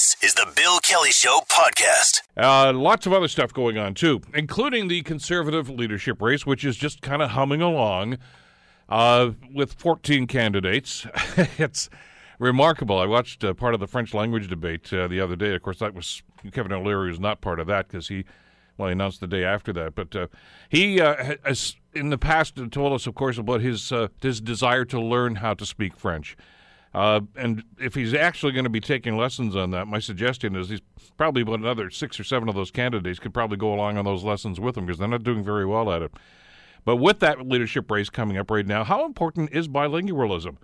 This is the Bill Kelly Show podcast. Uh, lots of other stuff going on too, including the conservative leadership race, which is just kind of humming along uh, with 14 candidates. it's remarkable. I watched uh, part of the French language debate uh, the other day. Of course, that was Kevin O'Leary was not part of that because he, well, he announced the day after that. But uh, he uh, has in the past told us, of course, about his his desire to learn how to speak French. Uh, and if he's actually going to be taking lessons on that, my suggestion is he's probably about another six or seven of those candidates could probably go along on those lessons with him because they're not doing very well at it. But with that leadership race coming up right now, how important is bilingualism?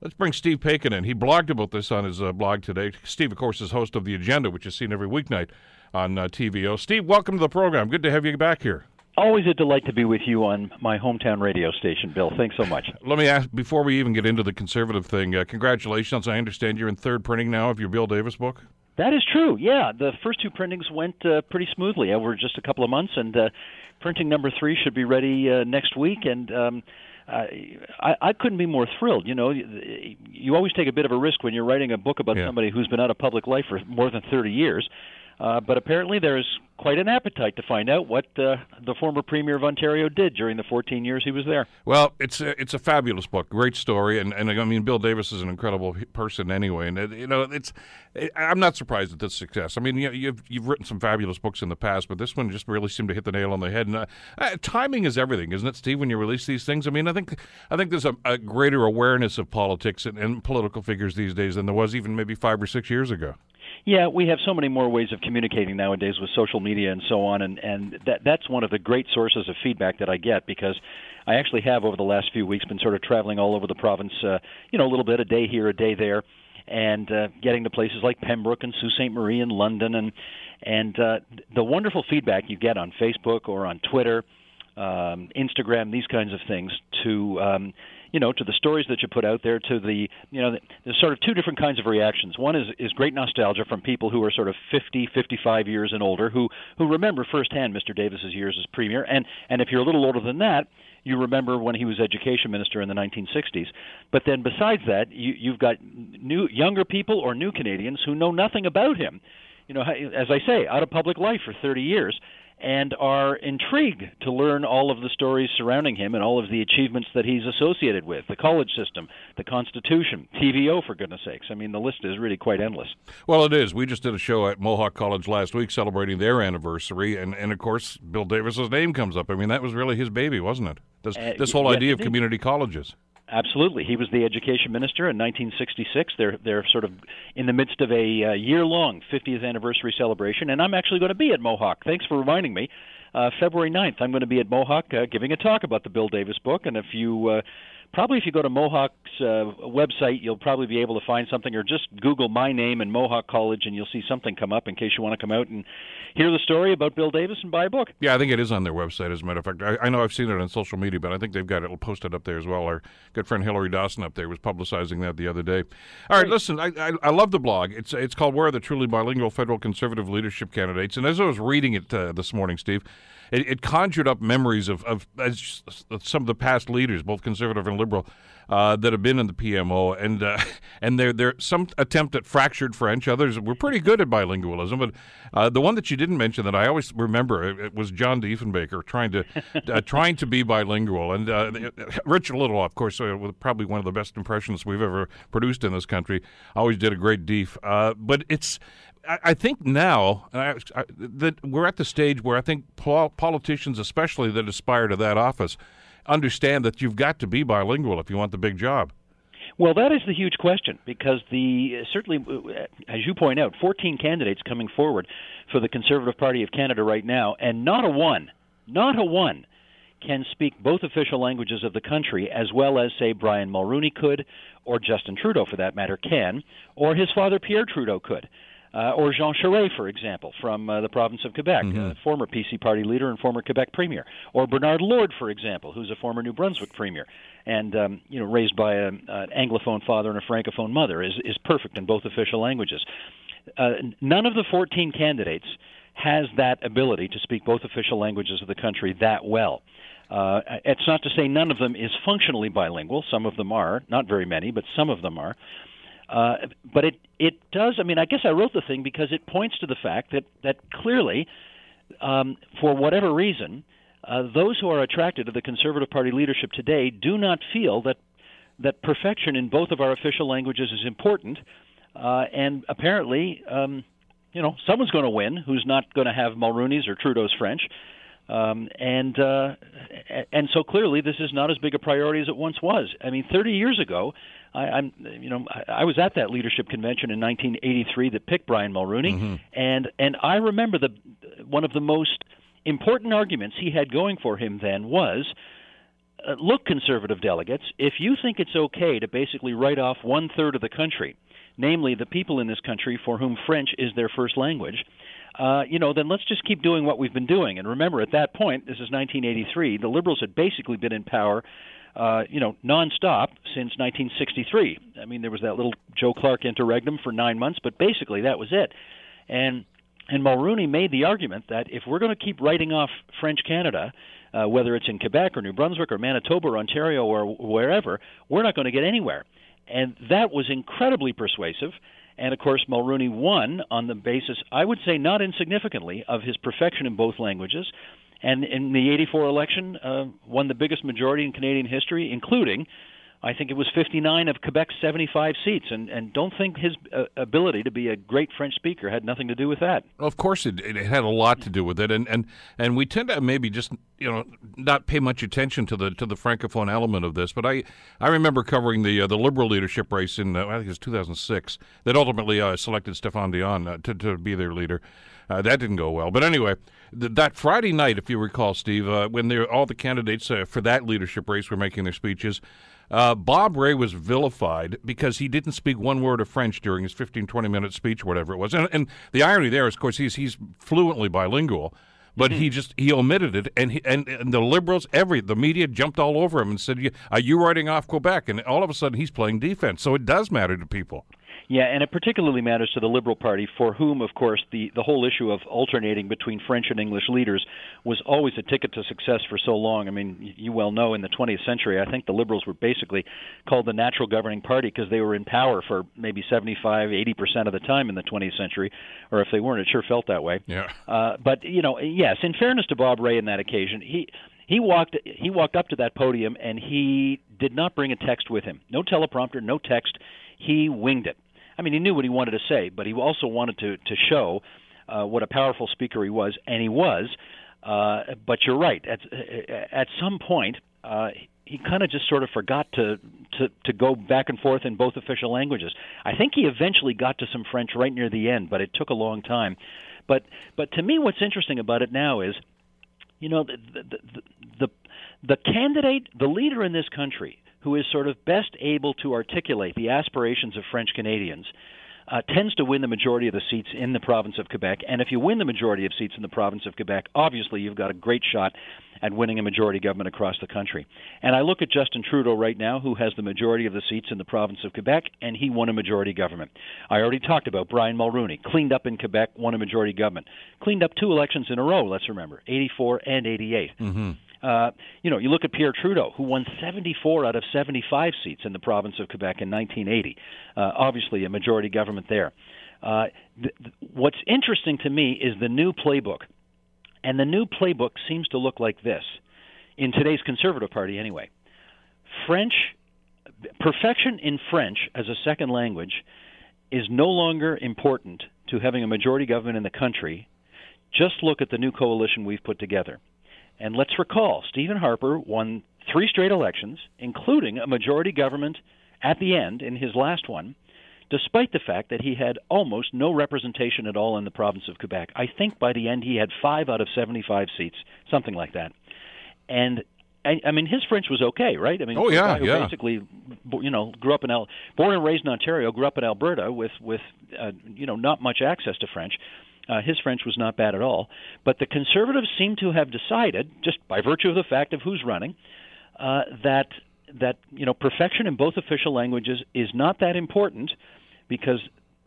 Let's bring Steve Paikin in. He blogged about this on his uh, blog today. Steve, of course, is host of The Agenda, which is seen every weeknight on uh, TVO. Steve, welcome to the program. Good to have you back here. Always a delight to be with you on my hometown radio station, Bill. Thanks so much. Let me ask before we even get into the conservative thing. Uh, congratulations! I understand you're in third printing now of your Bill Davis book. That is true. Yeah, the first two printings went uh, pretty smoothly over just a couple of months, and uh, printing number three should be ready uh, next week. And um, I, I couldn't be more thrilled. You know, you always take a bit of a risk when you're writing a book about yeah. somebody who's been out of public life for more than 30 years. Uh, but apparently, there's quite an appetite to find out what uh, the former premier of Ontario did during the 14 years he was there. Well, it's a, it's a fabulous book, great story, and, and I mean Bill Davis is an incredible person anyway, and it, you know it's it, I'm not surprised at this success. I mean you, you've you've written some fabulous books in the past, but this one just really seemed to hit the nail on the head. And uh, uh, timing is everything, isn't it, Steve? When you release these things, I mean I think I think there's a, a greater awareness of politics and, and political figures these days than there was even maybe five or six years ago. Yeah, we have so many more ways of communicating nowadays with social media and so on, and and that that's one of the great sources of feedback that I get because I actually have over the last few weeks been sort of traveling all over the province, uh, you know, a little bit, a day here, a day there, and uh, getting to places like Pembroke and Sault Ste. Marie and London, and and uh, the wonderful feedback you get on Facebook or on Twitter, um, Instagram, these kinds of things to um, you know to the stories that you put out there to the you know there's sort of two different kinds of reactions. One is is great nostalgia from people who are sort of 50 55 years and older who who remember firsthand Mr. Davis's years as premier. And and if you're a little older than that you remember when he was education minister in the 1960s but then besides that you you've got new younger people or new Canadians who know nothing about him. You know as I say out of public life for 30 years and are intrigued to learn all of the stories surrounding him and all of the achievements that he's associated with the college system, the Constitution, TVO, for goodness sakes. I mean, the list is really quite endless. Well, it is. We just did a show at Mohawk College last week celebrating their anniversary, and, and of course, Bill Davis's name comes up. I mean, that was really his baby, wasn't it? This, uh, this whole yes, idea of community colleges. Absolutely, he was the education minister in 1966. They're they're sort of in the midst of a uh, year-long 50th anniversary celebration, and I'm actually going to be at Mohawk. Thanks for reminding me. Uh, February 9th, I'm going to be at Mohawk uh, giving a talk about the Bill Davis book, and if you uh, probably if you go to Mohawk's uh, website, you'll probably be able to find something, or just Google my name and Mohawk College, and you'll see something come up in case you want to come out and hear the story about Bill Davis and buy a book. Yeah, I think it is on their website. As a matter of fact, I, I know I've seen it on social media, but I think they've got it posted up there as well. Our good friend Hillary Dawson up there was publicizing that the other day. All right, listen, I, I, I love the blog. It's it's called "Where Are the Truly Bilingual Federal Conservative Leadership Candidates?" And as I was reading it uh, this morning, Steve it, it conjured up memories of, of, some of the past leaders, both conservative and liberal, uh, that have been in the PMO, and uh, and there some attempt at fractured French. Others were pretty good at bilingualism, but uh, the one that you didn't mention that I always remember it, it was John Diefenbaker trying to uh, trying to be bilingual, and uh, Richard Little, of course, uh, probably one of the best impressions we've ever produced in this country. Always did a great Deef, but it's I think now I, I, that we're at the stage where I think politicians, especially that aspire to that office, understand that you've got to be bilingual if you want the big job. Well, that is the huge question because the certainly, as you point out, 14 candidates coming forward for the Conservative Party of Canada right now, and not a one, not a one, can speak both official languages of the country as well as, say, Brian Mulroney could, or Justin Trudeau, for that matter, can, or his father Pierre Trudeau could uh, or Jean Charest, for example, from uh, the province of Quebec, mm-hmm. former PC party leader and former Quebec premier, or Bernard Lord, for example, who's a former New Brunswick premier, and um, you know raised by a, an anglophone father and a francophone mother, is is perfect in both official languages. Uh, none of the 14 candidates has that ability to speak both official languages of the country that well. Uh, it's not to say none of them is functionally bilingual. Some of them are, not very many, but some of them are. Uh, but it it does. I mean, I guess I wrote the thing because it points to the fact that that clearly, um, for whatever reason, uh, those who are attracted to the Conservative Party leadership today do not feel that that perfection in both of our official languages is important, uh, and apparently, um, you know, someone's going to win who's not going to have Mulroney's or Trudeau's French. Um, and uh, and so clearly, this is not as big a priority as it once was. I mean, 30 years ago, I, I'm you know I, I was at that leadership convention in 1983 that picked Brian Mulroney, mm-hmm. and and I remember the one of the most important arguments he had going for him then was. Uh, look, conservative delegates, if you think it's okay to basically write off one third of the country, namely the people in this country for whom French is their first language, uh, you know, then let's just keep doing what we've been doing. And remember, at that point, this is 1983, the Liberals had basically been in power, uh, you know, nonstop since 1963. I mean, there was that little Joe Clark interregnum for nine months, but basically that was it. And and Mulroney made the argument that if we're going to keep writing off French Canada, uh, whether it's in Quebec or New Brunswick or Manitoba or Ontario or wherever, we're not going to get anywhere. And that was incredibly persuasive. And of course, Mulroney won on the basis, I would say not insignificantly, of his perfection in both languages. And in the 84 election, uh, won the biggest majority in Canadian history, including I think it was 59 of Quebec's 75 seats, and and don't think his uh, ability to be a great French speaker had nothing to do with that. Of course, it, it had a lot to do with it, and and and we tend to maybe just you know not pay much attention to the to the francophone element of this. But I I remember covering the uh, the liberal leadership race in uh, I think it was 2006 that ultimately uh, selected Stéphane Dion uh, to to be their leader. Uh, that didn't go well. But anyway, th- that Friday night, if you recall, Steve, when all the candidates for that leadership race were making their speeches, uh, Bob Rae was vilified because he didn't speak one word of French during his 15, 20 minute speech, whatever it was. And, and the irony there is, of course, he's, he's fluently bilingual but he just he omitted it, and he, and, and the liberals, every the media jumped all over him and said, "Are you writing off Quebec?" And all of a sudden, he's playing defense. So it does matter to people. Yeah, and it particularly matters to the Liberal Party, for whom, of course, the, the whole issue of alternating between French and English leaders was always a ticket to success for so long. I mean, you well know in the 20th century, I think the Liberals were basically called the natural governing party because they were in power for maybe 75, 80% of the time in the 20th century, or if they weren't, it sure felt that way. Yeah. Uh, but, you know, yes, in fairness to Bob Rae in that occasion, he he walked he walked up to that podium and he did not bring a text with him. No teleprompter, no text. He winged it. I mean, he knew what he wanted to say, but he also wanted to to show uh, what a powerful speaker he was, and he was. Uh, but you're right. At at some point, uh, he kind of just sort of forgot to, to to go back and forth in both official languages. I think he eventually got to some French right near the end, but it took a long time. But but to me, what's interesting about it now is, you know, the the the, the, the candidate, the leader in this country who is sort of best able to articulate the aspirations of French Canadians, uh, tends to win the majority of the seats in the province of Quebec. And if you win the majority of seats in the province of Quebec, obviously you've got a great shot at winning a majority government across the country. And I look at Justin Trudeau right now, who has the majority of the seats in the province of Quebec, and he won a majority government. I already talked about Brian Mulroney, cleaned up in Quebec, won a majority government. Cleaned up two elections in a row, let's remember, 84 and 88. Mm-hmm. Uh, you know, you look at Pierre Trudeau, who won 74 out of 75 seats in the province of Quebec in 1980. Uh, obviously, a majority government there. Uh, th- th- what's interesting to me is the new playbook. And the new playbook seems to look like this in today's Conservative Party, anyway. French, perfection in French as a second language is no longer important to having a majority government in the country. Just look at the new coalition we've put together. And let's recall, Stephen Harper won three straight elections, including a majority government at the end in his last one, despite the fact that he had almost no representation at all in the province of Quebec. I think by the end he had five out of 75 seats, something like that. And I, I mean, his French was okay, right? I mean, oh yeah, yeah. Basically, you know, grew up in El, born and raised in Ontario, grew up in Alberta with with uh, you know not much access to French. Uh, his French was not bad at all. But the conservatives seem to have decided, just by virtue of the fact of who's running, uh, that that you know perfection in both official languages is not that important because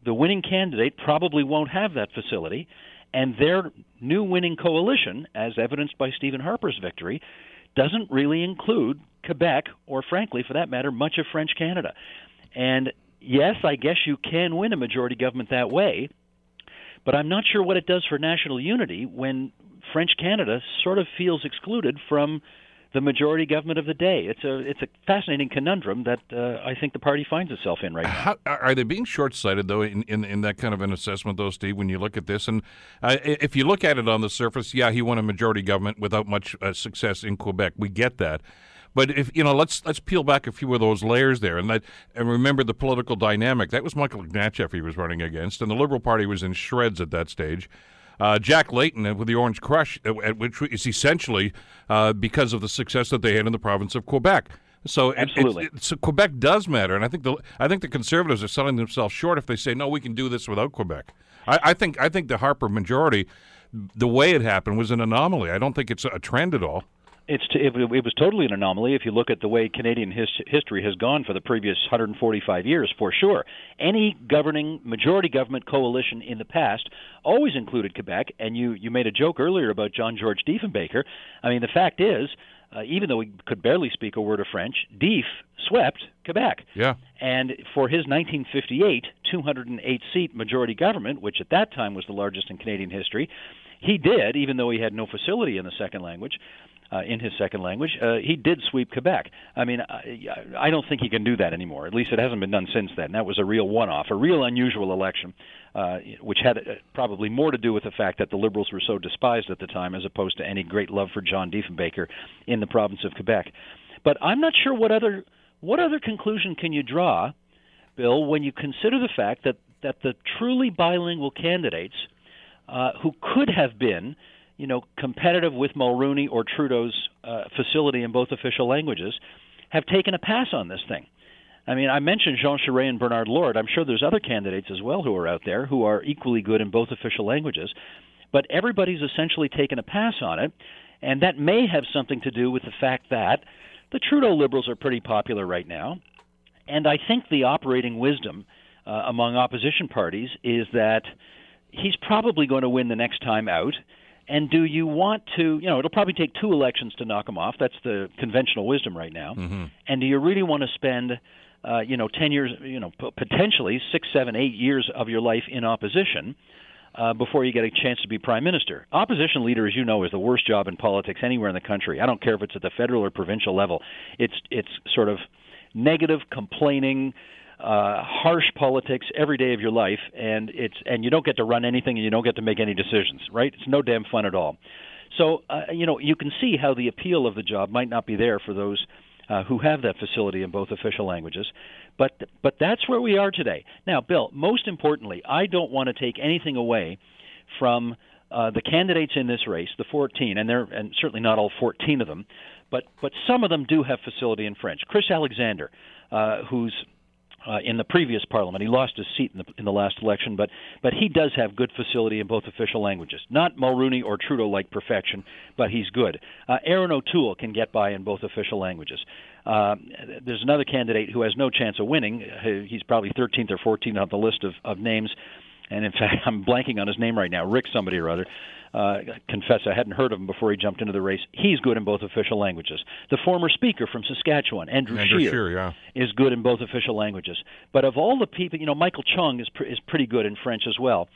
the winning candidate probably won't have that facility, and their new winning coalition, as evidenced by Stephen Harper's victory, doesn't really include Quebec or, frankly, for that matter, much of French Canada. And yes, I guess you can win a majority government that way, but I'm not sure what it does for national unity when French Canada sort of feels excluded from the majority government of the day. It's a it's a fascinating conundrum that uh, I think the party finds itself in right now. How, are they being short sighted though in, in, in that kind of an assessment though, Steve? When you look at this, and uh, if you look at it on the surface, yeah, he won a majority government without much uh, success in Quebec. We get that. But if you know, let's let's peel back a few of those layers there, and that and remember the political dynamic. That was Michael Ignatieff he was running against, and the Liberal Party was in shreds at that stage. Uh, Jack Layton with the Orange Crush, uh, which is essentially uh, because of the success that they had in the province of Quebec. So absolutely, it, it, so Quebec does matter, and I think the I think the Conservatives are selling themselves short if they say no, we can do this without Quebec. I, I think I think the Harper majority, the way it happened, was an anomaly. I don't think it's a trend at all it's t- it, it was totally an anomaly if you look at the way Canadian his- history has gone for the previous 145 years, for sure. Any governing majority government coalition in the past always included Quebec, and you you made a joke earlier about John George Diefenbaker. I mean, the fact is, uh, even though he could barely speak a word of French, Dief swept Quebec. Yeah. And for his 1958 208 seat majority government, which at that time was the largest in Canadian history, he did, even though he had no facility in the second language uh, in his second language, uh, he did sweep Quebec. I mean, I, I don't think he can do that anymore. At least it hasn't been done since then. That was a real one-off, a real unusual election, uh, which had uh, probably more to do with the fact that the Liberals were so despised at the time, as opposed to any great love for John Diefenbaker in the province of Quebec. But I'm not sure what other what other conclusion can you draw, Bill, when you consider the fact that that the truly bilingual candidates uh, who could have been you know, competitive with Mulroney or Trudeau's uh, facility in both official languages, have taken a pass on this thing. I mean, I mentioned Jean Charest and Bernard Lord. I'm sure there's other candidates as well who are out there who are equally good in both official languages, but everybody's essentially taken a pass on it, and that may have something to do with the fact that the Trudeau Liberals are pretty popular right now, and I think the operating wisdom uh, among opposition parties is that he's probably going to win the next time out and do you want to, you know, it'll probably take two elections to knock him off. That's the conventional wisdom right now. Mm-hmm. And do you really want to spend, uh, you know, 10 years, you know, p- potentially six, seven, eight years of your life in opposition? Uh, before you get a chance to be prime minister. Opposition leader, as you know, is the worst job in politics anywhere in the country. I don't care if it's at the federal or provincial level. It's it's sort of negative, complaining, uh, harsh politics every day of your life, and it's and you don't get to run anything, and you don't get to make any decisions. Right? It's no damn fun at all. So uh, you know you can see how the appeal of the job might not be there for those uh, who have that facility in both official languages. But but that's where we are today. Now, Bill. Most importantly, I don't want to take anything away from uh, the candidates in this race, the 14, and they're and certainly not all 14 of them, but but some of them do have facility in French. Chris Alexander, uh, who's uh, in the previous parliament. He lost his seat in the, in the last election, but but he does have good facility in both official languages. Not Mulroney or Trudeau like perfection, but he's good. Uh, Erin O'Toole can get by in both official languages. Uh, there's another candidate who has no chance of winning. He's probably 13th or 14th on the list of, of names, and in fact, I'm blanking on his name right now. Rick somebody or other uh, confess I hadn't heard of him before he jumped into the race. He's good in both official languages. The former speaker from Saskatchewan, Andrew, Andrew Scheer, Scheer yeah. is good in both official languages. But of all the people, you know, Michael Chong is pr- is pretty good in French as well.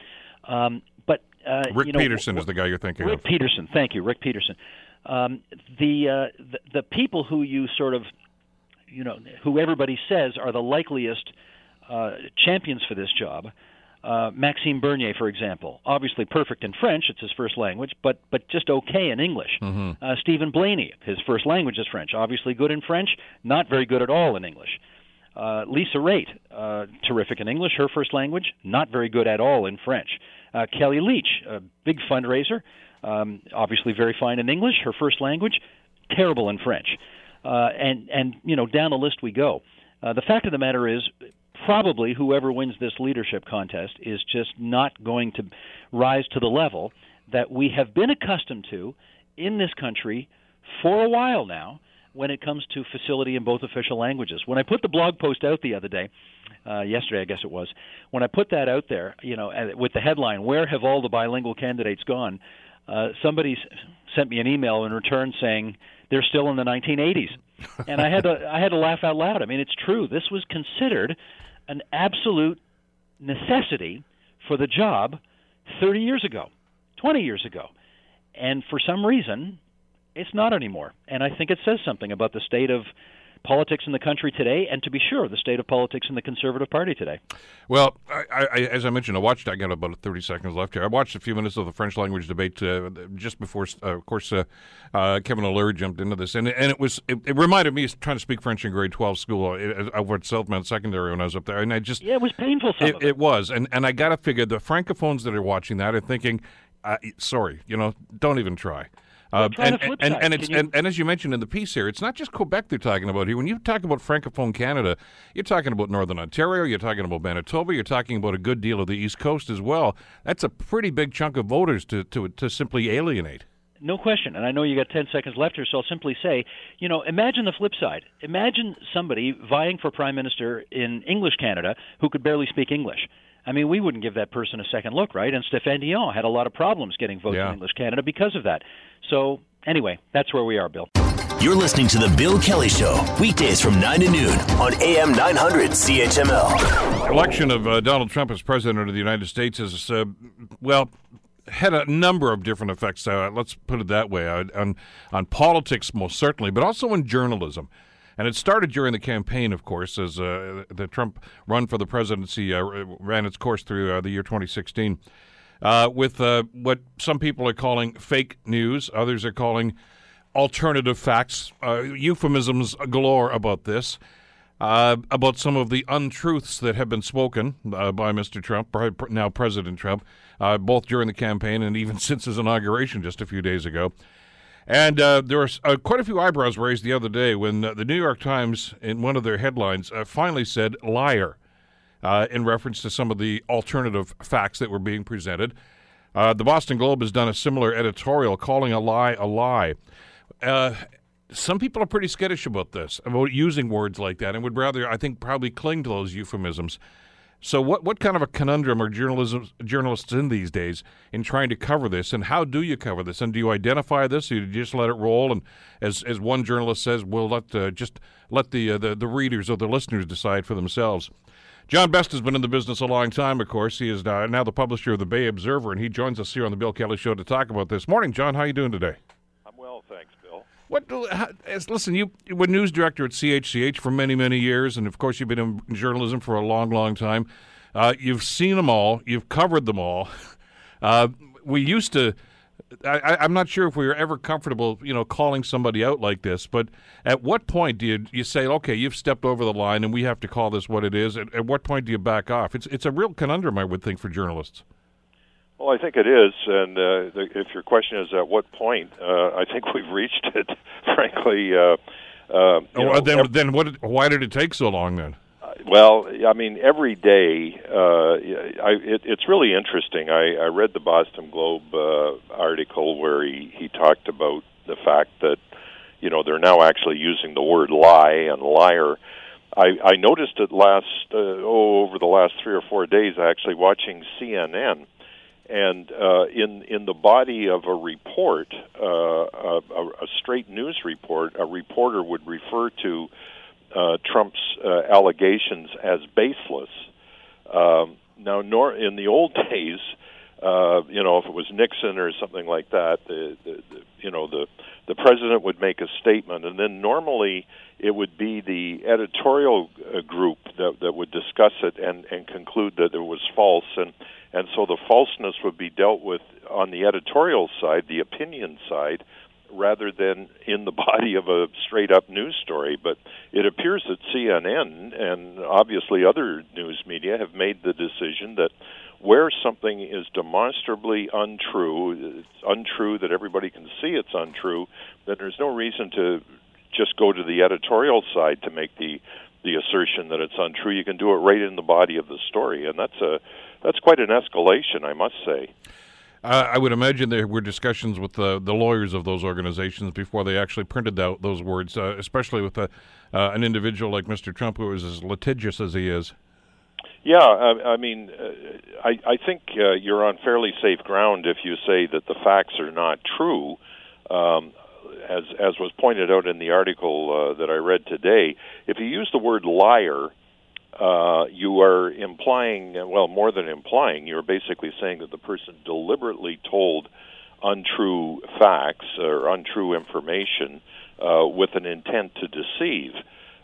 Um, but uh, Rick you know, Peterson is the guy you're thinking Rick of. Rick Peterson, thank you, Rick Peterson. Um, the, uh, the the people who you sort of, you know, who everybody says are the likeliest uh, champions for this job uh, Maxime Bernier, for example, obviously perfect in French; it's his first language, but but just okay in English. Mm-hmm. Uh, Steven Blaney, his first language is French, obviously good in French, not very good at all in English. Uh, Lisa Raitt, uh, terrific in English, her first language, not very good at all in French. Uh, Kellie Leitch, a big fundraiser, um, obviously very fine in English, her first language, terrible in French. Uh, and and you know down the list we go. Uh, the fact of the matter is, probably whoever wins this leadership contest is just not going to rise to the level that we have been accustomed to in this country for a while now when it comes to facility in both official languages. When I put the blog post out the other day, uh, yesterday I guess it was, when I put that out there, you know, with the headline "Where have all the bilingual candidates gone?" Uh, somebody sent me an email in return saying they're still in the 1980s, and I had to I had to laugh out loud. I mean, it's true. This was considered an absolute necessity for the job 30 years ago, 20 years ago. And for some reason, it's not anymore. And I think it says something about the state of politics in the country today, and to be sure, the state of politics in the Conservative Party today. Well, I, I, as I mentioned, I watched. I got about 30 seconds left here. I watched a few minutes of the French language debate uh, just before, uh, of course, uh, uh, Kevin O'Leary jumped into this, and and it was it, it, reminded me of trying to speak French in grade 12 school uh, over at Southmount Secondary when I was up there, and I just yeah, it was painful. It, it. it, was, and and I got to figure the francophones that are watching that are thinking, uh, sorry, you know, don't even try. Uh, and, and, and, it's, you... and, and, as you mentioned in the piece here, it's not just Quebec they're talking about here. When you talk about Francophone Canada, you're talking about Northern Ontario, you're talking about Manitoba, you're talking about a good deal of the East Coast as well. That's a pretty big chunk of voters to, to, to simply alienate. No question. And I know you got 10 seconds left here, so I'll simply say, you know, imagine the flip side. Imagine somebody vying for prime minister in English Canada who could barely speak English. I mean, we wouldn't give that person a second look, right? And Stéphane Dion had a lot of problems getting votes yeah. in English Canada because of that. So, anyway, that's where we are, Bill. You're listening to The Bill Kelly Show, weekdays from 9 to noon on AM 900 CHML. Election of uh, Donald Trump as President of the United States is, uh, well, had a number of different effects. Uh, let's put it that way uh, on on politics, most certainly, but also in journalism. And it started during the campaign, of course, as uh, the Trump run for the presidency uh, ran its course through uh, the year 2016, uh, with uh, what some people are calling fake news, others are calling alternative facts, uh, euphemisms galore about this. about some of the untruths that have been spoken by Mr. Trump, now President Trump, both during the campaign and even since his inauguration just a few days ago. And uh, there were uh, quite a few eyebrows raised the other day when uh, the New York Times, in one of their headlines, uh, finally said liar uh, in reference to some of the alternative facts that were being presented. The Boston Globe has done a similar editorial calling a lie a lie. some people are pretty skittish about this, about using words like that, and would rather, I think, probably cling to those euphemisms. So, what, what kind of a conundrum are journalism, journalists in these days in trying to cover this, and how do you cover this? And do you identify this, or do you just let it roll? And as as one journalist says, we'll let uh, just let the, uh, the the readers or the listeners decide for themselves. John Best has been in the business a long time. Of course, he is now, now the publisher of the Bay Observer, and he joins us here on the Bill Kelly Show to talk about this. Morning, John. How are you doing today? I'm well, thanks, What? listen, you were news director at CHCH for many, many years, and of course, you've been in journalism for a long, long time. Uh, you've seen them all. You've covered them all. Uh, we used to. I, am not sure if we were ever comfortable, you know, calling somebody out like this. But at what point do you you say, okay, you've stepped over the line, and we have to call this what it is? At, at what point do you back off? It's it's a real conundrum, I would think, for journalists. Well, I think it is, and uh, the, if your question is at what point, uh, I think we've reached it. frankly, uh, uh, oh, then, every, then what? Why did it take so long then? Well, I mean, every day, uh, I, it, it's really interesting. I, I read the Boston Globe uh, article where he, he talked about the fact that, you know, they're now actually using the word lie and liar. I, I noticed it last, uh, oh, over the last three or four days, actually watching CNN. And uh, in in the body of a report, uh, a, a straight news report, a reporter would refer to uh, Trump's uh, allegations as baseless. Um, now, nor in the old days, uh, you know, if it was Nixon or something like that, the, the, the you know the the president would make a statement, and then normally it would be the editorial uh, group that that would discuss it and and conclude that it was false, and and so the falseness would be dealt with on the editorial side, the opinion side, rather than in the body of a straight up news story. But it appears that CNN and obviously other news media have made the decision that where something is demonstrably untrue, it's untrue that everybody can see it's untrue, then there's no reason to just go to the editorial side to make the the assertion that it's untrue. You can do it right in the body of the story, and that's a that's quite an escalation, I must say. Uh, I would imagine there were discussions with the, the lawyers of those organizations before they actually printed out those words, uh, especially with a, uh, an individual like Mr. Trump who is as litigious as he is. Yeah, I, I mean, uh, I, I think uh, you're on fairly safe ground if you say that the facts are not true. Um, as as was pointed out in the article uh, that I read today, if you use the word liar, uh, you are implying, well, more than implying, you're basically saying that the person deliberately told untrue facts or untrue information uh, with an intent to deceive.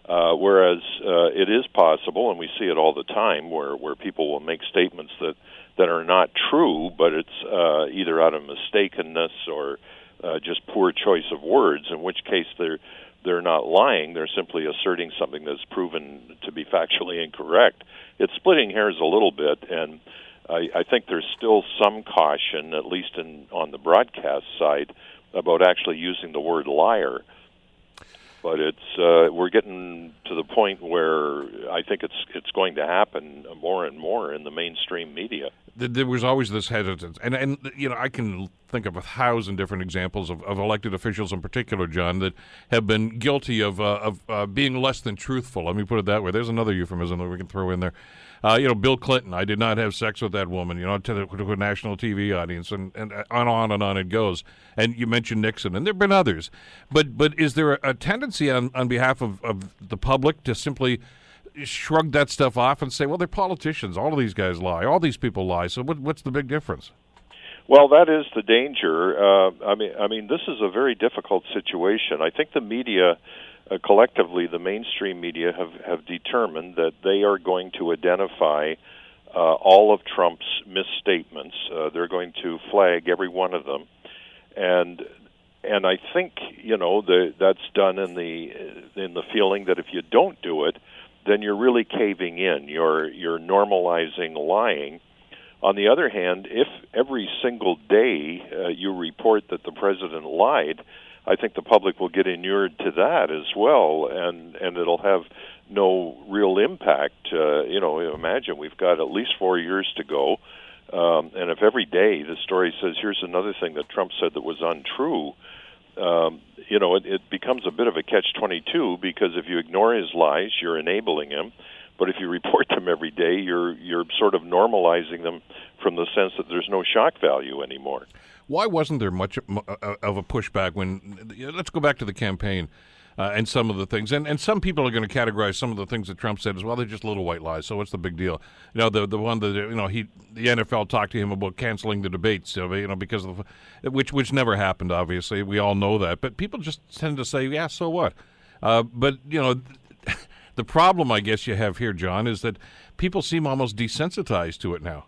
Uh, whereas uh, it is possible, and we see it all the time, where, where people will make statements that, that are not true, but it's uh, either out of mistakenness or uh, just poor choice of words, in which case they're they're not lying; they're simply asserting something that's proven to be factually incorrect. It's splitting hairs a little bit, and I, I think there's still some caution, at least in on the broadcast side, about actually using the word liar. But it's uh, we're getting to the point where I think it's it's going to happen more and more in the mainstream media there was always this hesitance, and and you know I can think of a thousand different examples of, of elected officials in particular, John, that have been guilty of uh, of uh, being less than truthful. Let me put it that way. There's another euphemism that we can throw in there. Uh, you know, Bill Clinton. I did not have sex with that woman. You know, to, the, to a national TV audience, and, and on and on and on it goes. And you mentioned Nixon, and there've been others. But but is there a, a tendency on on behalf of, of the public to simply shrug that stuff off and say, well, they're politicians. All of these guys lie. All these people lie. So what, what's the big difference? Well, that is the danger. Uh, I mean, I mean, this is a very difficult situation. I think the media, uh, collectively, the mainstream media, have have determined that they are going to identify uh, all of Trump's misstatements. Uh, they're going to flag every one of them, and and I think you know the, that's done in the in the feeling that if you don't do it, then you're really caving in. You're you're normalizing lying. On the other hand, if every single day uh, you report that the president lied, I think the public will get inured to that as well, and and it'll have no real impact. Uh, you know, imagine we've got at least four years to go, um, and if every day the story says, "Here's another thing that Trump said that was untrue," um, you know, it, it becomes a bit of a catch-22 because if you ignore his lies, you're enabling him. But if you report them every day, you're you're sort of normalizing them from the sense that there's no shock value anymore. Why wasn't there much uh, of a pushback when? Let's go back to the campaign uh, and some of the things. And and some people are going to categorize some of the things that Trump said as well. They're just little white lies. So what's the big deal? You know, the the one that you know he the NFL talked to him about canceling the debates. You know, because of the, which which never happened. Obviously, we all know that. But people just tend to say, yeah, so what? Uh, but you know. the problem, I guess, you have here, John, is that people seem almost desensitized to it now.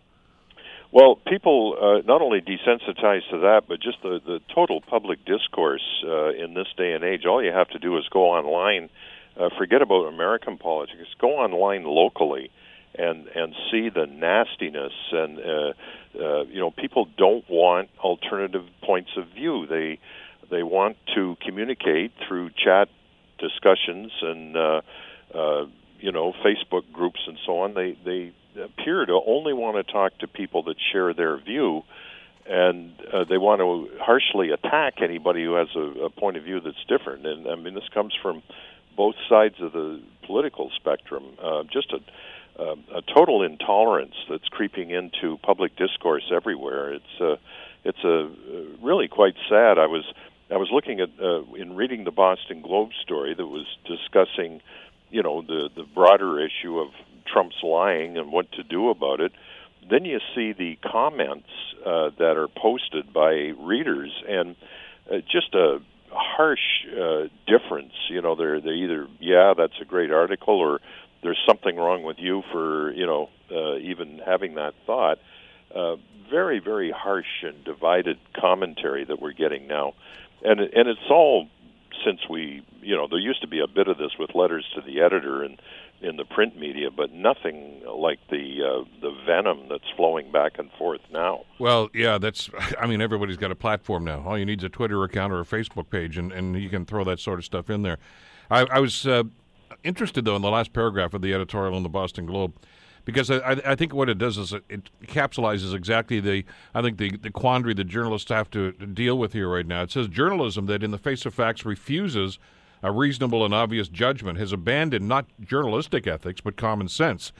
Well, people uh, not only desensitized to that, but just the, the total public discourse uh, in this day and age. All you have to do is go online, uh, forget about American politics, go online locally, and and see the nastiness. And uh, uh, you know, people don't want alternative points of view. They they want to communicate through chat discussions and uh, uh, you know Facebook groups and so on. They they appear to only talk to people that share their view, and uh, they want to harshly attack anybody who has a, a point of view that's different. And I mean, this comes from both sides of the political spectrum. Uh, just a uh, a total intolerance that's creeping into public discourse everywhere. It's uh, it's a uh, really quite sad. I was I was looking at uh, in reading the Boston Globe story that was discussing, you know, the the broader issue of Trump's lying and what to do about it. Then you see the comments uh, that are posted by readers, and uh, just a harsh uh, difference. You know, they're they either yeah, that's a great article, or there's something wrong with you for you know uh, even having that thought. Uh, very very harsh and divided commentary that we're getting now, and and it's all since we you know there used to be a bit of this with letters to the editor and in the print media, but nothing like the uh, the venom that's flowing back and forth now. Well, yeah, that's. I mean, everybody's got a platform now. All you need is a Twitter account or a Facebook page, and, and you can throw that sort of stuff in there. I, I was uh, interested though in the last paragraph of the editorial in the Boston Globe. Because I, I think what it does is it, it capsulizes exactly the I think the, the quandary that journalists have to deal with here right now. It says journalism that in the face of facts refuses a reasonable and obvious judgment, has abandoned not journalistic ethics but common sense.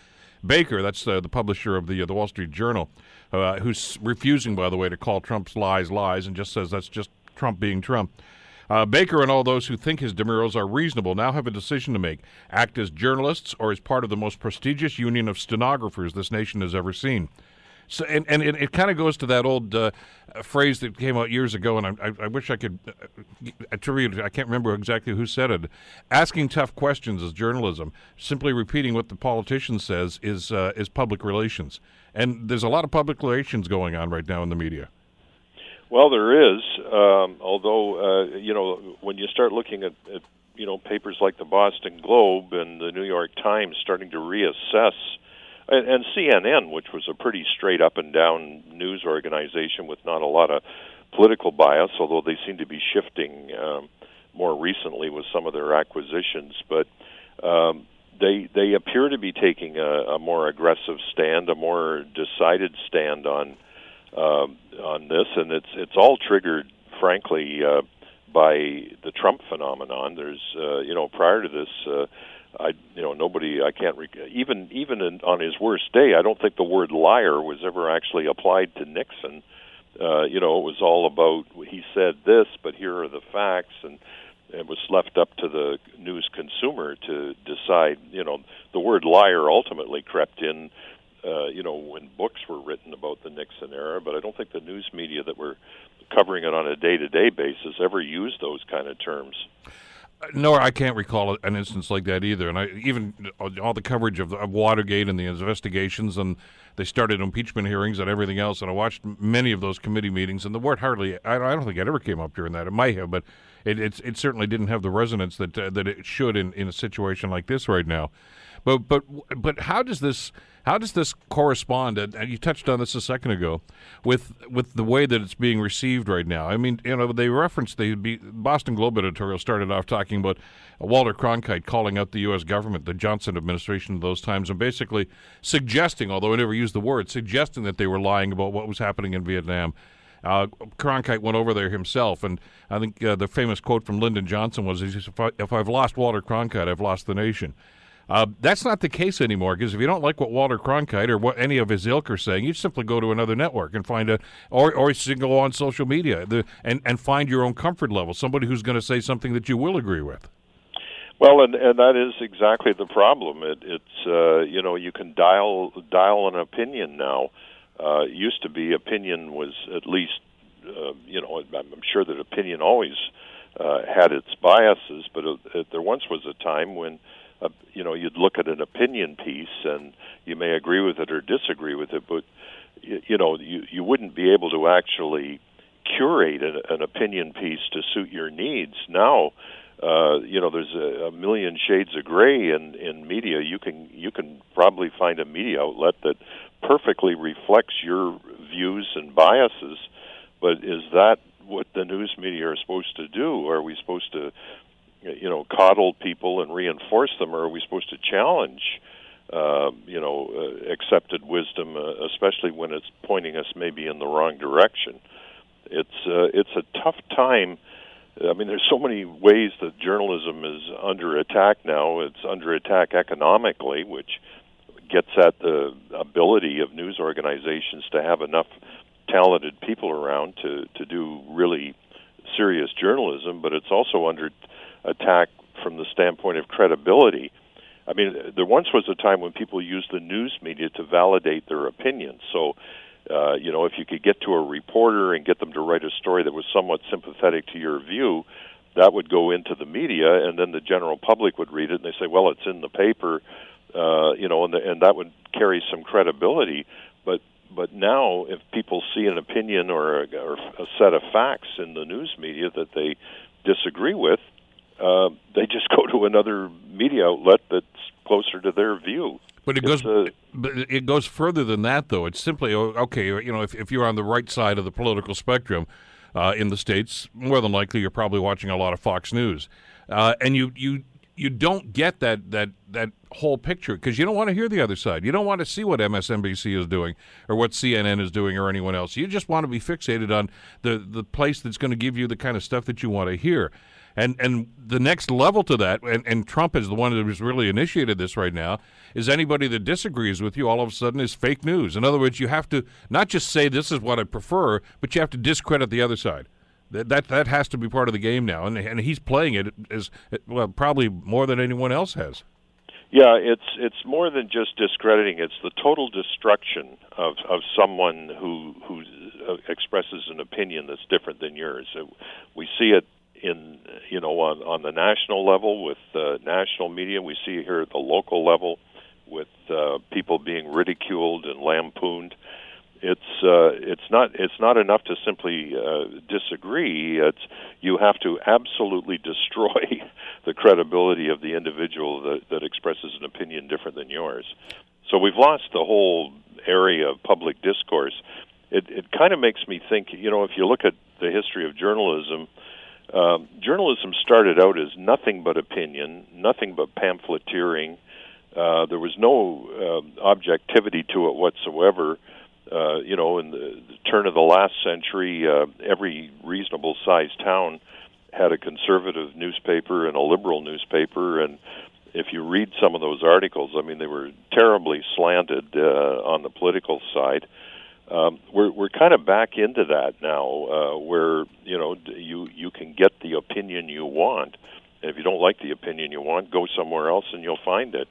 Baker, that's uh, the publisher of the uh, the Wall Street Journal, uh, who's refusing, by the way, to call Trump's lies lies and just says that's just Trump being Trump. Uh, Baker and all those who think his demurrals are reasonable now have a decision to make act as journalists or as part of the most prestigious union of stenographers this nation has ever seen. So, and, and it, it kind of goes to that old uh, phrase that came out years ago, and I, I, wish I could uh, attribute. I can't remember exactly who said it. Asking tough questions is journalism. Simply repeating what the politician says is uh, is public relations. And there's a lot of public relations going on right now in the media. Well, there is. Um, although, uh, you know, when you start looking at, at, you know, papers like the Boston Globe and the New York Times starting to reassess, and, and CNN, which was a pretty straight up and down news organization with not a lot of political bias, although they seem to be shifting um, more recently with some of their acquisitions. But um, they they appear to be taking a, a more aggressive stand, a more decided stand on uh, on this, and it's it's all triggered, frankly, uh, by the Trump phenomenon. There's uh, you know prior to this. Uh, I you know nobody I can't rec- even even in, on his worst day I don't think the word liar was ever actually applied to Nixon. Uh, you know it was all about he said this, but here are the facts, and it was left up to the news consumer to decide. You know, the word liar ultimately crept in. Uh, you know, when books were written about the Nixon era, but I don't think the news media that were covering it on a day-to-day basis ever used those kind of terms. No, I can't recall an instance like that either. And I even all the coverage of, of Watergate and the investigations, and they started impeachment hearings and everything else. And I watched many of those committee meetings, and the word hardly I, I don't think it ever came up during that. It might have, but it it, it certainly didn't have the resonance that uh, that it should in, in a situation like this right now. But but but how does this how does this correspond? And you touched on this a second ago, with with the way that it's being received right now. I mean, you know, they referenced the Boston Globe editorial started off talking about Walter Cronkite calling out the U.S. government, the Johnson administration of those times, and basically suggesting, although I never used the word, suggesting that they were lying about what was happening in Vietnam. Uh, Cronkite went over there himself, and I think uh, the famous quote from Lyndon Johnson was, if, I, if I've lost Walter Cronkite, I've lost the nation." Uh, that's not the case anymore because if you don't like what Walter Cronkite or what any of his ilk are saying, you simply go to another network and find a, or or you go on social media the, and and find your own comfort level, somebody who's going to say something that you will agree with. Well, and and that is exactly the problem. It, it's uh, you know you can dial dial an opinion now. Uh, used to be opinion was at least uh, you know I'm sure that opinion always uh, had its biases, but it, it, there once was a time when you know you'd look at an opinion piece and you may agree with it or disagree with it, but you, you know you you wouldn't be able to actually curate an, an opinion piece to suit your needs. Now, uh, you know, there's a, a million shades of gray in in media. You can you can probably find a media outlet that perfectly reflects your views and biases. But is that what the news media are supposed to do? Are we supposed to you know coddle people and reinforce them, or are we supposed to challenge? Uh, you know, uh, accepted wisdom, uh, especially when it's pointing us maybe in the wrong direction. It's uh, it's a tough time. I mean, there's so many ways that journalism is under attack now. It's under attack economically, which gets at the ability of news organizations to have enough talented people around to to do really serious journalism. But it's also under attack from the standpoint of credibility. I mean, there once was a time when people used the news media to validate their opinions. So, uh, you know, if you could get to a reporter and get them to write a story that was somewhat sympathetic to your view, that would go into the media, and then the general public would read it and they say, "Well, it's in the paper," uh, you know, and, the, and that would carry some credibility. But but now, if people see an opinion or a, or a set of facts in the news media that they disagree with, uh, they just go to another media outlet that's closer to their view. But it goes, uh, but it goes further than that, though. It's simply okay. You know, if if you're on the right side of the political spectrum uh, in the states, more than likely you're probably watching a lot of Fox News, uh, and you you you don't get that that that whole picture because you don't want to hear the other side. You don't want to see what MSNBC is doing or what CNN is doing or anyone else. You just want to be fixated on the the place that's going to give you the kind of stuff that you want to hear. And and the next level to that, and, and Trump is the one that has really initiated this right now, is anybody that disagrees with you all of a sudden is fake news. In other words, you have to not just say this is what I prefer, but you have to discredit the other side. That that, that has to be part of the game now, and and he's playing it as well, probably more than anyone else has. Yeah, it's it's more than just discrediting. It's the total destruction of of someone who who uh, expresses an opinion that's different than yours. We see it in you know on on the national level with uh, national media. We see here at the local level with uh, people being ridiculed and lampooned. It's uh, it's not it's not enough to simply uh, disagree. It's you have to absolutely destroy the credibility of the individual that, that expresses an opinion different than yours. So we've lost the whole area of public discourse. It it kind of makes me think. You know, if you look at the history of journalism. Um, journalism started out as nothing but opinion, nothing but pamphleteering. Uh, there was no uh, objectivity to it whatsoever uh, you know, in the, the turn of the last century, uh, every reasonable sized town had a conservative newspaper and a liberal newspaper, and if you read some of those articles, I mean, they were terribly slanted uh, on the political side. Um, we're we're kind of back into that now, uh, where you know you you can get the opinion you want, and if you don't like the opinion you want, go somewhere else and you'll find it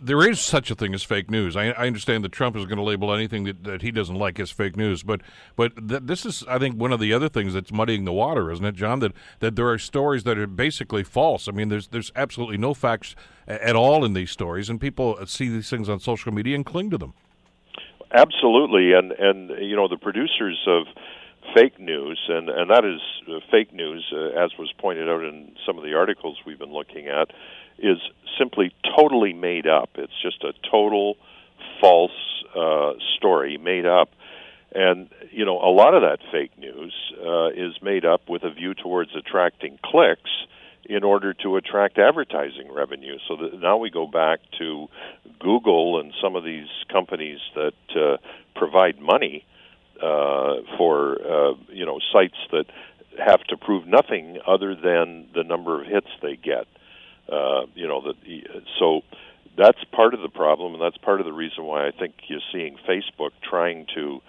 there is such a thing as fake news. I, I understand that Trump is going to label anything that, that he doesn't like as fake news, but but th- this is, I think, one of the other things that's muddying the water, isn't it, John? That that there are stories that are basically false. I mean, there's there's absolutely no facts at all in these stories, and people see these things on social media and cling to them. Absolutely, and and you know the producers of fake news, and and that is uh, fake news, uh, as was pointed out in some of the articles we've been looking at is simply totally made up. It's just a total false uh, story made up. And, you know, a lot of that fake news uh, is made up with a view towards attracting clicks in order to attract advertising revenue. So that now we go back to Google and some of these companies that uh, provide money uh, for, uh, you know, sites that have to prove nothing other than the number of hits they get. Uh, you know that so that's part of the problem, and that's part of the reason why I think you're seeing Facebook trying to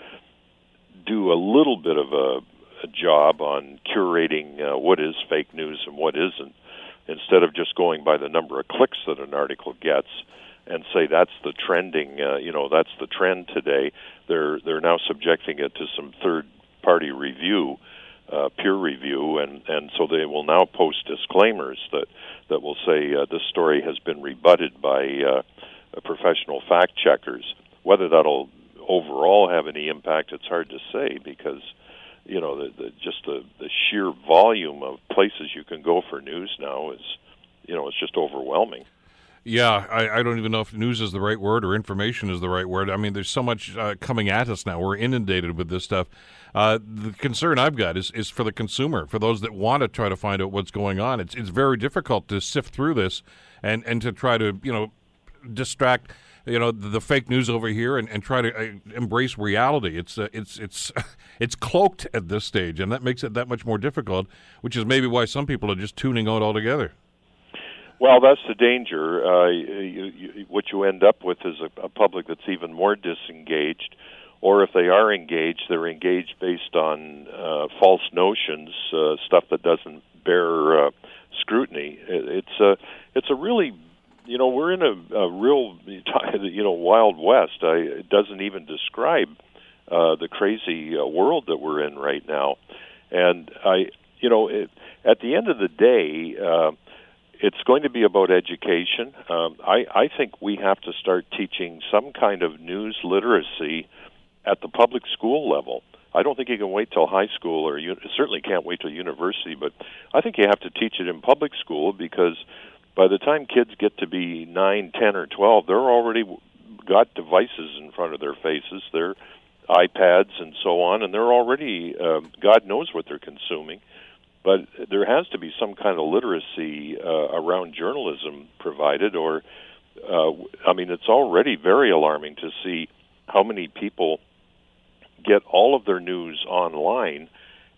do a little bit of a, a job on curating uh, what is fake news and what isn't, instead of just going by the number of clicks that an article gets and say that's the trending, uh, you know, that's the trend today. They're they're now subjecting it to some third party review uh, peer review, and and so they will now post disclaimers that that will say uh, this story has been rebutted by uh, professional fact checkers. Whether that'll overall have any impact, it's hard to say because you know the, the just the the sheer volume of places you can go for news now is you know it's just overwhelming. Yeah, I, I, don't even know if news is the right word or information is the right word. I mean, there's so much uh, coming at us now. We're inundated with this stuff. Uh, the concern I've got is, is for the consumer, for those that want to try to find out what's going on. It's it's very difficult to sift through this and, and to try to you know distract you know the, fake news over here and, and try to uh, embrace reality. It's uh, it's it's it's cloaked at this stage, and that makes it that much more difficult. Which is maybe why some people are just tuning out altogether. Well, that's the danger. Uh, you, you, what you end up with is a, a public that's even more disengaged, or if they are engaged, they're engaged based on uh, false notions, uh, stuff that doesn't bear uh, scrutiny. It, it's a it's a really you know we're in a, a real you know wild west. I, it doesn't even describe uh, the crazy uh, world that we're in right now, and I you know it, at the end of the day. Uh, it's going to be about education. Um, I, I think we have to start teaching some kind of news literacy at the public school level. I don't think you can wait till high school, or you certainly can't wait till university. But I think you have to teach it in public school because by the time kids get to be nine, ten, or twelve, they're already got devices in front of their faces. They're iPads and so on, and they're already uh, God knows what they're consuming but there has to be some kind of literacy uh, around journalism provided or uh, I mean it's already very alarming to see how many people get all of their news online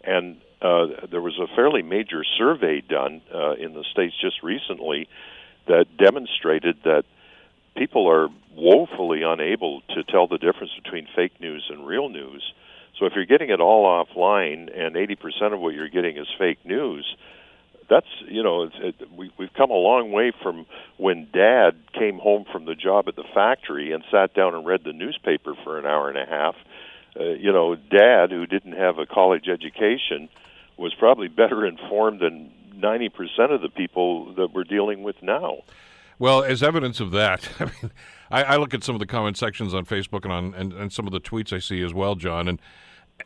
and uh, there was a fairly major survey done uh, in the states just recently that demonstrated that people are woefully unable to tell the difference between fake news and real news. So if you're getting it all offline and 80% of what you're getting is fake news, that's you know it's, it, we we've come a long way from when Dad came home from the job at the factory and sat down and read the newspaper for an hour and a half. Uh, you know, Dad, who didn't have a college education, was probably better informed than ninety percent of the people that we're dealing with now. Well, as evidence of that, I mean, I, I look at some of the comment sections on Facebook and on and, and some of the tweets I see as well, John, and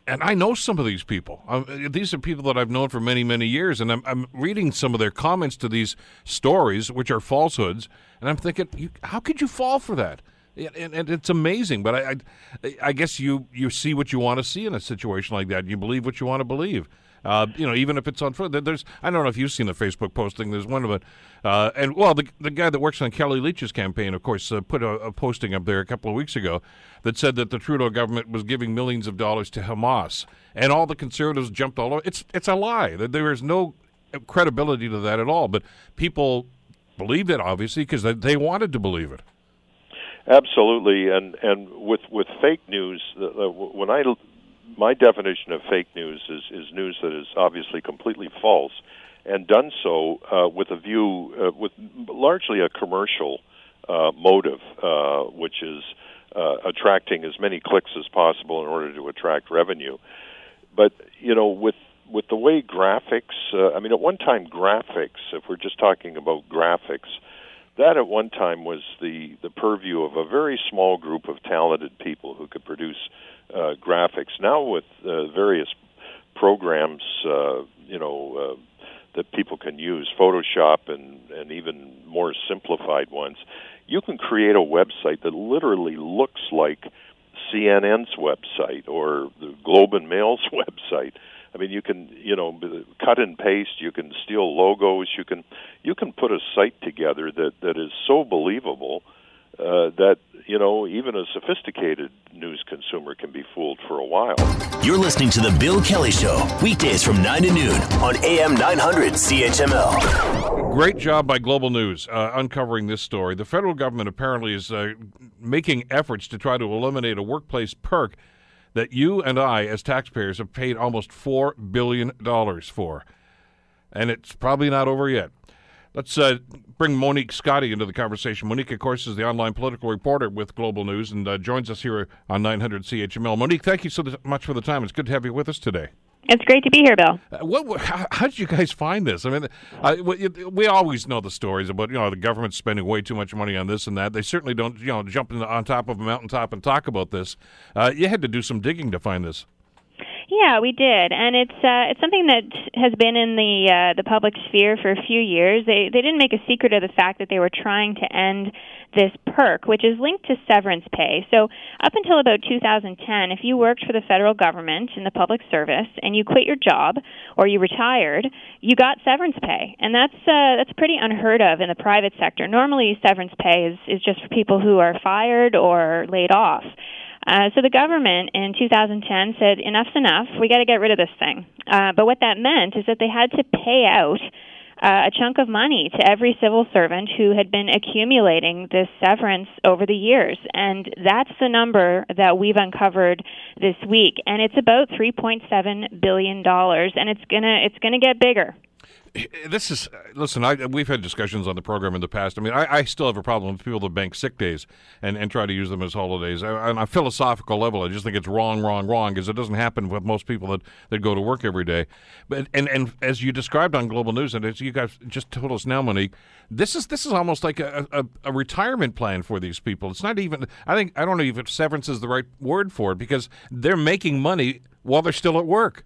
and I know some of these people. Um, these are people that I've known for many, many years, and I'm, I'm, reading some of their comments to these stories, which are falsehoods, and I'm thinking, how could you fall for that? And, and it's amazing, but I, I, I, guess you you see what you want to see in a situation like that. You believe what you want to believe. Uh, you know, even if it's on foot. There's, I don't know if you've seen the Facebook posting. There's one of it, uh, and well, the the guy that works on Kellie Leitch's campaign, of course, uh, put a, a, posting up there a couple of weeks ago that said that the Trudeau government was giving millions of dollars to Hamas, and all the conservatives jumped all over. It's it's a lie. There is no credibility to that at all. But people believed it obviously because they, they wanted to believe it. Absolutely, and and with with fake news, when I my definition of fake news is, is news that is obviously completely false and done so uh, with a view, uh, with largely a commercial uh, motive, uh, which is uh, attracting as many clicks as possible in order to attract revenue. But you know, with with the way graphics, uh, I mean, at one time, graphics, if we're just talking about graphics, that at one time was the the purview of a very small group of talented people who could produce uh, graphics. Now with uh, various programs, uh, you know, uh, that people can use, Photoshop and and even more simplified ones, you can create a website that literally looks like CNN's website or the Globe and Mail's website. I mean, you can you know cut and paste. You can steal logos. You can you can put a site together that that is so believable uh, that you know even a sophisticated news consumer can be fooled for a while. You're listening to the Bill Kelly Show weekdays from nine to noon on AM 900 CHML. Great job by Global News uh, uncovering this story. The federal government apparently is uh, making efforts to try to eliminate a workplace perk that you and I, as taxpayers, have paid almost $4 billion for. And it's probably not over yet. Let's uh, bring Monique Scotti into the conversation. Monique, of course, is the online political reporter with Global News and uh, joins us here on 900 CHML. Monique, thank you so much for the time. It's good to have you with us today. It's great to be here, Bill. Uh, what, how, how, did you guys find this? I mean, uh, we, we, always know the stories about you know the government spending way too much money on this and that. They certainly don't you know jump on top of a mountaintop and talk about this. Uh, you had to do some digging to find this. Yeah, we did, and it's uh, it's something that has been in the uh, the public sphere for a few years. They they didn't make a secret of the fact that they were trying to end this perk, which is linked to severance pay. So up until about 2010, if you worked for the federal government in the public service and you quit your job or you retired, you got severance pay, and that's uh, that's pretty unheard of in the private sector. Normally, severance pay is is just for people who are fired or laid off. Uh, so the government in 2010 said, enough's enough. We got to get rid of this thing. Uh, but what that meant is that they had to pay out uh, a chunk of money to every civil servant who had been accumulating this severance over the years. And that's the number that we've uncovered this week. And it's about $3.7 billion. And it's going to it's gonna get bigger this is listen. I, we've had discussions on the program in the past. I mean, I, I, still have a problem with people that bank sick days and, and try to use them as holidays. I, on a philosophical level, I just think it's wrong, wrong, wrong because it doesn't happen with most people that, that go to work every day. But and and as you described on Global News, and as you guys just told us now, Monique, this is this is almost like a, a, a retirement plan for these people. It's not even. I think I don't know if severance is the right word for it because they're making money while they're still at work.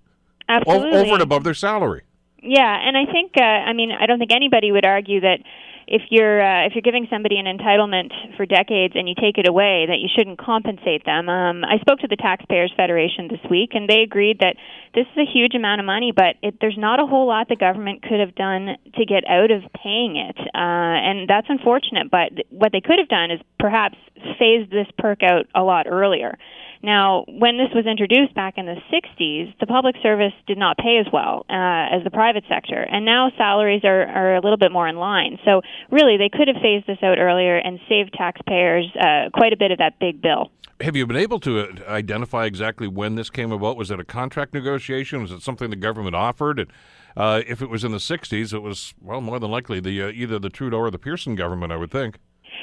Absolutely. over and above their salary. Yeah, and I think uh, I mean I don't think anybody would argue that if you're uh, if you're giving somebody an entitlement for decades and you take it away that you shouldn't compensate them. Um, I spoke to the Taxpayers Federation this week and they agreed that this is a huge amount of money, but it, there's not a whole lot the government could have done to get out of paying it, uh, and that's unfortunate. But what they could have done is perhaps phased this perk out a lot earlier. Now, when this was introduced back in the 60s, the public service did not pay as well uh, as the private sector, and now salaries are, are a little bit more in line. So, really, they could have phased this out earlier and saved taxpayers uh, quite a bit of that big bill. Have you been able to uh, identify exactly when this came about? Was it a contract negotiation? Was it something the government offered? And uh, if it was in the 60s, it was, well, more than likely the uh, either the Trudeau or the Pearson government, I would think.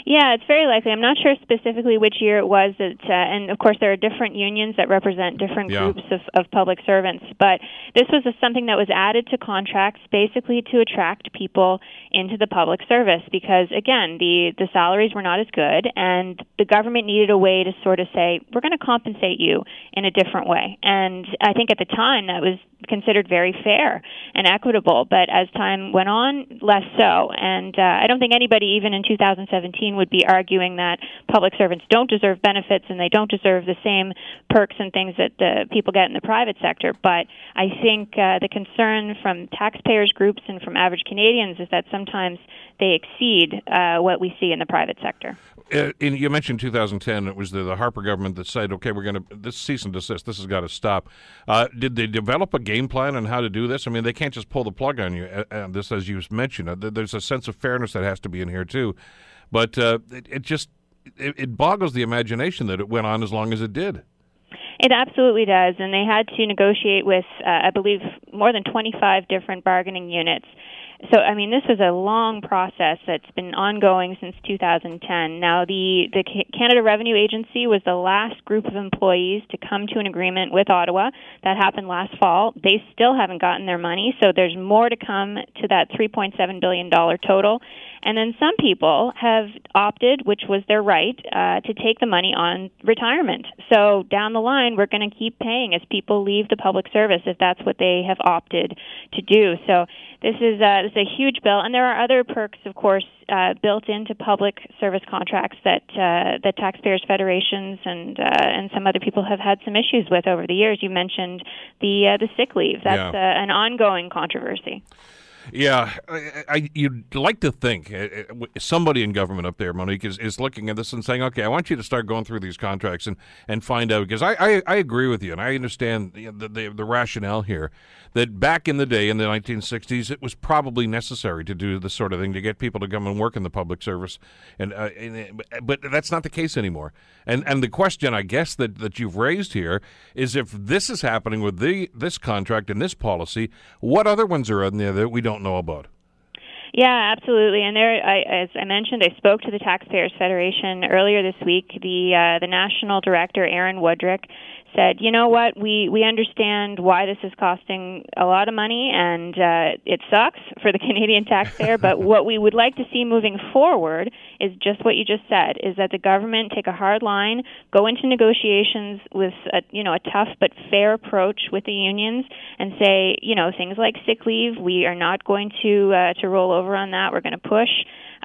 Yeah, it's very likely. I'm not sure specifically which year it was that, uh, and of course there are different unions that represent different Yeah. groups of, of public servants. But this was a, something that was added to contracts basically to attract people into the public service because again, the the salaries were not as good, and the government needed a way to sort of say we're going to compensate you in a different way. And I think at the time that was considered very fair and equitable. But as time went on, less so. And uh, I don't think anybody, even in 2017, would be arguing that public servants don't deserve benefits and they don't deserve the same perks and things that the people get in the private sector. But I think uh, the concern from taxpayers groups and from average Canadians is that sometimes they exceed uh, what we see in the private sector. Uh, you mentioned 2010. It was the, the Harper government that said, "Okay, we're going to this cease and desist. This has got to stop." Uh, did they develop a game plan on how to do this? I mean, they can't just pull the plug on you. Uh, uh, this, as you mentioned, uh, there's a sense of fairness that has to be in here too. But uh, it, it just it, it boggles the imagination that it went on as long as it did. It absolutely does, and they had to negotiate with, uh, I believe, more than 25 different bargaining units. So, I mean, this is a long process that's been ongoing since 2010. Now, the the Canada Revenue Agency was the last group of employees to come to an agreement with Ottawa. That happened last fall. They still haven't gotten their money, so there's more to come to that 3.7 billion dollar total. And then some people have opted, which was their right, uh, to take the money on retirement. So down the line, we're going to keep paying as people leave the public service if that's what they have opted to do. So this is, uh, this is a huge bill, and there are other perks, of course, uh, built into public service contracts that uh, that taxpayers federations and uh, and some other people have had some issues with over the years. You mentioned the uh, the sick leave. That's Yeah. uh, an ongoing controversy. Yeah, I, I, you'd like to think uh, uh, somebody in government up there, Monique, is, is looking at this and saying, "Okay, I want you to start going through these contracts and, and find out." Because I, I, I agree with you, and I understand the, the the rationale here that back in the day in the 1960s, it was probably necessary to do this sort of thing to get people to come and work in the public service, and, uh, and but that's not the case anymore. And and the question, I guess, that, that you've raised here is if this is happening with the this contract and this policy, what other ones are in there that we don't know about? Yeah, absolutely. And there, I, as I mentioned, I spoke to the Taxpayers Federation earlier this week. The uh, the national director, Aaron Wudrick, said, "You know what? We we understand why this is costing a lot of money, and uh, it sucks for the Canadian taxpayer. but what we would like to see moving forward is just what you just said: is that the government take a hard line, go into negotiations with a you know a tough but fair approach with the unions, and say, you know, things like sick leave, we are not going to uh, to roll over on that. We're going to push."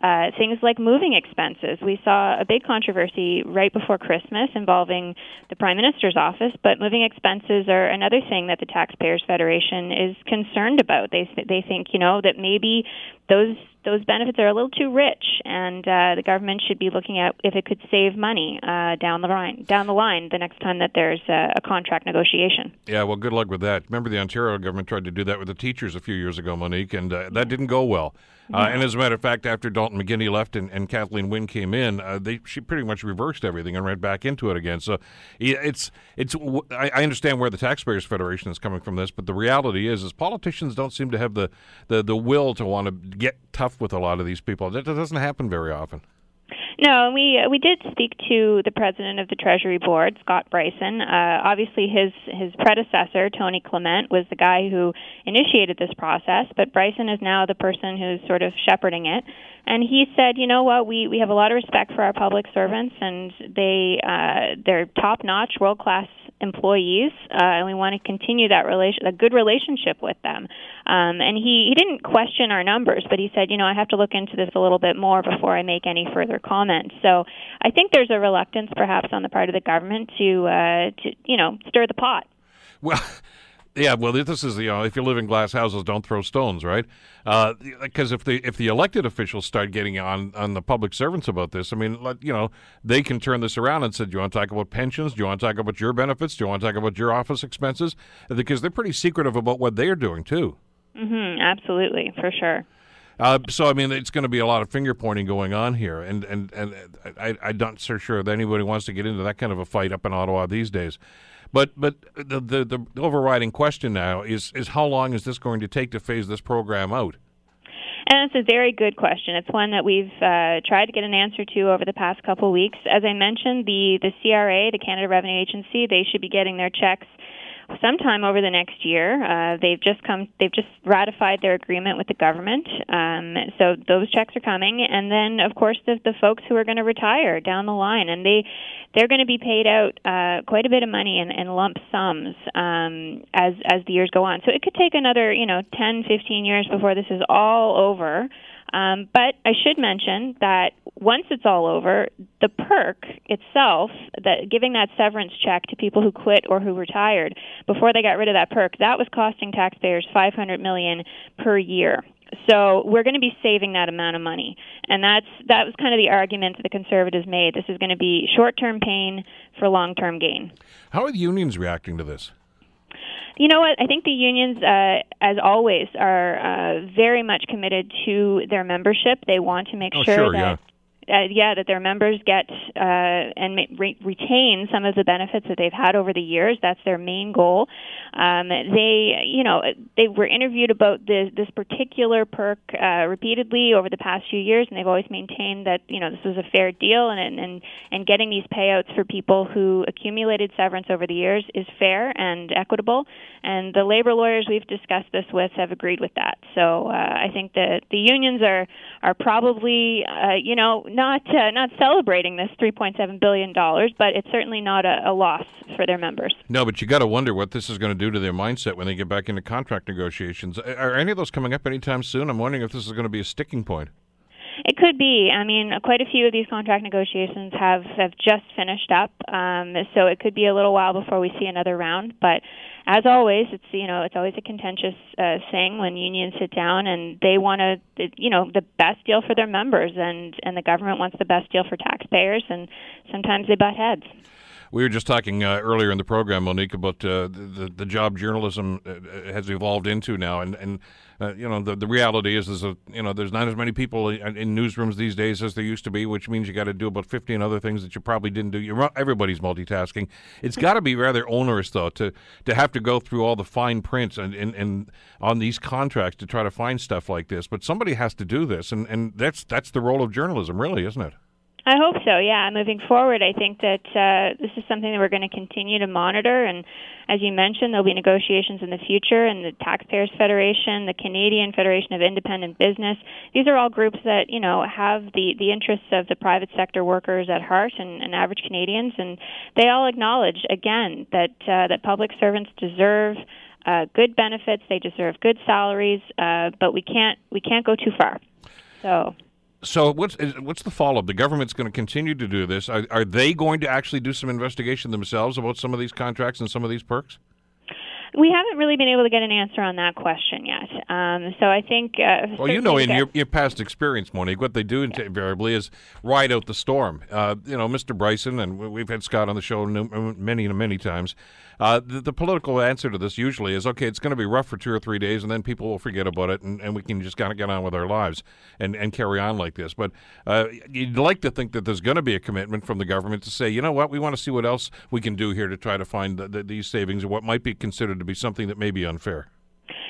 Uh, things like moving expenses. We saw a big controversy right before Christmas involving the Prime Minister's office, but moving expenses are another thing that the Taxpayers Federation is concerned about. They they think you know that maybe those those benefits are a little too rich, and uh, the government should be looking at if it could save money uh, down the line down the line the next time that there's a, a contract negotiation. Yeah, well, good luck with that. Remember, the Ontario government tried to do that with the teachers a few years ago, Monique, and uh, that didn't go well. Uh, and as a matter of fact, after Dalton McGuinty left and, and Kathleen Wynne came in, uh, they she pretty much reversed everything and ran back into it again. So it's it's I, I understand where the Taxpayers Federation is coming from this, but the reality is, is politicians don't seem to have the the, the will to want to get tough with a lot of these people. That, doesn't happen very often. No, we uh, we did speak to the president of the Treasury Board, Scott Brison. Uh, obviously, his his predecessor, Tony Clement, was the guy who initiated this process, but Brison is now the person who's sort of shepherding it. And he said, you know what, we we have a lot of respect for our public servants, and they uh, they're top notch, world class employees, uh, and we want to continue that relation, a good relationship with them. Um, and he, he didn't question our numbers, but he said, you know, I have to look into this a little bit more before I make any further comments. So I think there's a reluctance, perhaps, on the part of the government to, uh, to you know, stir the pot. Well, Yeah, well, this is you know, if you live in glass houses, don't throw stones, right? Because uh, if the if the elected officials start getting on on the public servants about this, I mean, let, you know, they can turn this around and say, "Do you want to talk about pensions? Do you want to talk about your benefits? Do you want to talk about your office expenses?" Because they're pretty secretive about what they are doing too. Mm-hmm. Absolutely, for sure. Uh, so I mean, it's going to be a lot of finger pointing going on here, and and and I, I'm not so sure that anybody wants to get into that kind of a fight up in Ottawa these days. But but the, the, the overriding question now is is how long is this going to take to phase this program out? And it's a very good question. It's one that we've uh, tried to get an answer to over the past couple of weeks. As I mentioned, the the CRA, the Canada Revenue Agency, they should be getting their checks sometime over the next year. Uh, they've just come. They've just ratified their agreement with the government. Um, so those checks are coming, and then of course the the folks who are going to retire down the line, and they they're going to be paid out uh, quite a bit of money in, in lump sums um, as as the years go on. So it could take another you know 10, 15 years before this is all over. Um, but I should mention that once it's all over, the perk itself, that giving that severance check to people who quit or who retired before they got rid of that perk, that was costing taxpayers 500 million per year. So we're going to be saving that amount of money, and that's that was kind of the argument that the conservatives made. This is going to be short-term pain for long-term gain. How are the unions reacting to this? You know what? I think the unions, uh, as always, are uh, very much committed to their membership. They want to make oh, sure, sure that. Yeah uh, yeah, that their members get uh, and re- retain some of the benefits that they've had over the years. That's their main goal. Um, they, you know, they were interviewed about this, this particular perk uh, repeatedly over the past few years, and they've always maintained that you know this was a fair deal, and and and getting these payouts for people who accumulated severance over the years is fair and equitable. And the labor lawyers we've discussed this with have agreed with that. So uh, I think that the unions are are probably, uh, you know not uh, not celebrating this 3.7 billion dollars, but it's certainly not a, a, loss for their members. No, but you got to wonder what this is going to do to their mindset when they get back into contract negotiations. Are any of those coming up anytime soon? I'm wondering if this is going to be a sticking point. It could be. I mean, quite a few of these contract negotiations have have just finished up, um, so it could be a little while before we see another round. But as always, it's you know it's always a contentious uh, thing when unions sit down and they want to you know the best deal for their members, and and the government wants the best deal for taxpayers, and sometimes they butt heads. We were just talking uh, earlier in the program, Monique, about uh, the, the job journalism uh, uh, has evolved into now, and and uh, you know the the reality is is that you know there's not as many people in, in newsrooms these days as there used to be, which means you got to do about 15 other things that you probably didn't do. You're, everybody's multitasking. It's got to be rather onerous though to to have to go through all the fine prints and, and, and on these contracts to try to find stuff like this. But somebody has to do this, and, and that's that's the role of journalism, really, isn't it? I hope so. Yeah, moving forward, I think that uh, this is something that we're going to continue to monitor. And as you mentioned, there'll be negotiations in the future. And the Taxpayers Federation, the Canadian Federation of Independent Business, these are all groups that you know have the the interests of the private sector workers at heart and, and average Canadians. And they all acknowledge again that uh, that public servants deserve. Uh, good benefits, they deserve good salaries, uh, but we can't we can't go too far. So so what's what's the follow up? The government's going to continue to do this. Are, are they going to actually do some investigation themselves about some of these contracts and some of these perks? We haven't really been able to get an answer on that question yet. Um, so I think. Uh, well, you know, in your, your past experience, Monique, what they do yeah. invariably is ride out the storm. Uh, you know, Mr. Brison, and we've had Scott on the show many, and many times. Uh, the, the, political answer to this usually is okay, it's going to be rough for two or three days, and then people will forget about it, and, and we can just kind of get on with our lives and, and carry on like this. But uh, you'd like to think that there's going to be a commitment from the government to say, you know what, we want to see what else we can do here to try to find the, the, these savings, or what might be considered to be something that may be unfair.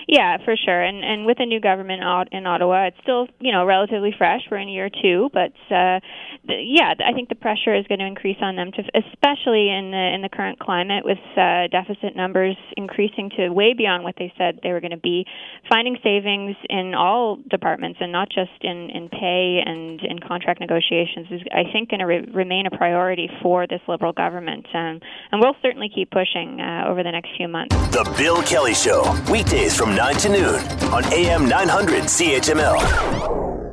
Yeah, for sure. And and with a new government out in Ottawa, it's still you know relatively fresh. We're in year two, but uh, the, yeah, I think the pressure is going to increase on them to, especially in the in the current climate with uh, deficit numbers increasing to way beyond what they said they were going to be. Finding savings in all departments and not just in in pay and in contract negotiations is, I think, going to re- remain a priority for this Liberal government. Um, and we'll certainly keep pushing uh, over the next few months. The Bill Kelly Show weekdays from 9 to noon on AM 900 CHML.